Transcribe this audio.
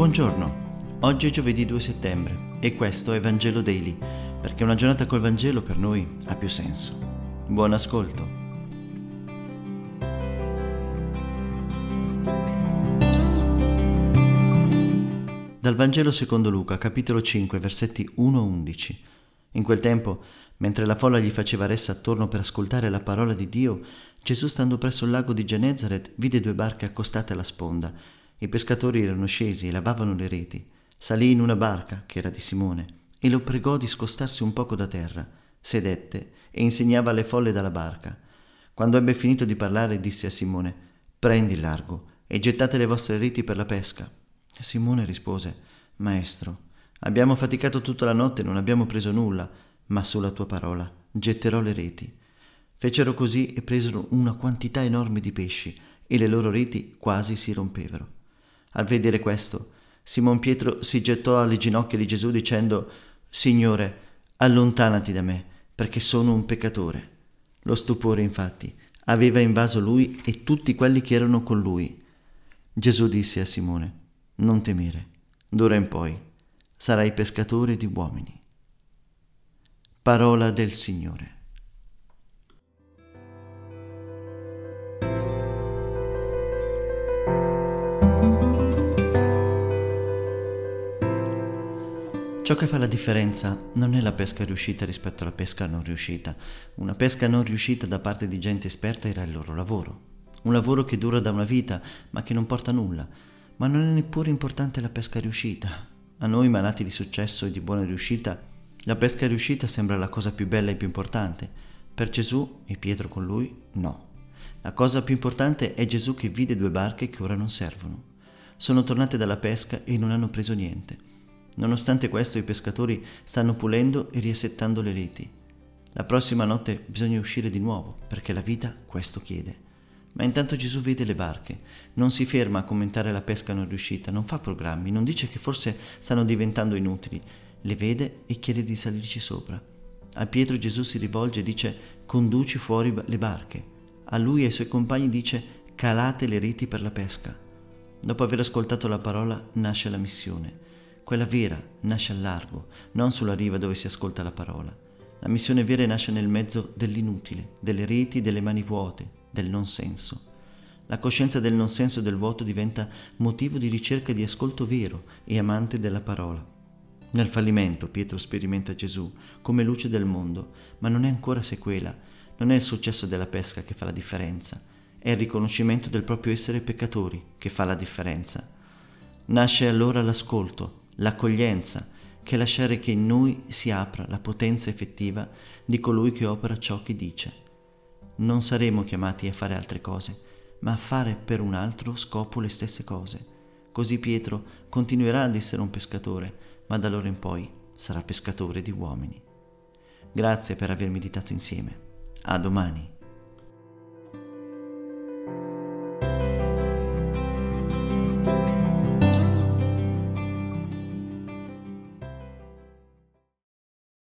Buongiorno, oggi è giovedì 2 settembre e questo è Vangelo Daily, perché una giornata col Vangelo per noi ha più senso. Buon ascolto. Dal Vangelo secondo Luca, capitolo 5, versetti 1-11. In quel tempo, mentre la folla gli faceva ressa attorno per ascoltare la parola di Dio, Gesù, stando presso il lago di Genezaret, vide due barche accostate alla sponda i pescatori erano scesi e lavavano le reti. Salì in una barca, che era di Simone, e lo pregò di scostarsi un poco da terra. Sedette e insegnava alle folle dalla barca. Quando ebbe finito di parlare, disse a Simone: Prendi il largo e gettate le vostre reti per la pesca. Simone rispose: Maestro, abbiamo faticato tutta la notte e non abbiamo preso nulla, ma sulla tua parola getterò le reti. Fecero così e presero una quantità enorme di pesci, e le loro reti quasi si rompevano. Al vedere questo, Simon Pietro si gettò alle ginocchia di Gesù dicendo, Signore, allontanati da me, perché sono un peccatore. Lo stupore, infatti, aveva invaso lui e tutti quelli che erano con lui. Gesù disse a Simone, Non temere, d'ora in poi sarai pescatore di uomini. Parola del Signore. Ciò che fa la differenza non è la pesca riuscita rispetto alla pesca non riuscita. Una pesca non riuscita da parte di gente esperta era il loro lavoro. Un lavoro che dura da una vita ma che non porta nulla. Ma non è neppure importante la pesca riuscita. A noi malati di successo e di buona riuscita, la pesca riuscita sembra la cosa più bella e più importante. Per Gesù e Pietro con lui, no. La cosa più importante è Gesù che vide due barche che ora non servono. Sono tornate dalla pesca e non hanno preso niente. Nonostante questo i pescatori stanno pulendo e riassettando le reti. La prossima notte bisogna uscire di nuovo, perché la vita questo chiede. Ma intanto Gesù vede le barche, non si ferma a commentare la pesca non riuscita, non fa programmi, non dice che forse stanno diventando inutili, le vede e chiede di salirci sopra. A Pietro Gesù si rivolge e dice conduci fuori le barche. A lui e ai suoi compagni dice calate le reti per la pesca. Dopo aver ascoltato la parola nasce la missione. Quella vera nasce al largo, non sulla riva dove si ascolta la parola. La missione vera nasce nel mezzo dell'inutile, delle reti, delle mani vuote, del non senso. La coscienza del non senso e del vuoto diventa motivo di ricerca di ascolto vero e amante della parola. Nel fallimento Pietro sperimenta Gesù come luce del mondo, ma non è ancora sequela, non è il successo della pesca che fa la differenza, è il riconoscimento del proprio essere peccatori che fa la differenza. Nasce allora l'ascolto, l'accoglienza, che lasciare che in noi si apra la potenza effettiva di colui che opera ciò che dice. Non saremo chiamati a fare altre cose, ma a fare per un altro scopo le stesse cose. Così Pietro continuerà ad essere un pescatore, ma da allora in poi sarà pescatore di uomini. Grazie per aver meditato insieme. A domani.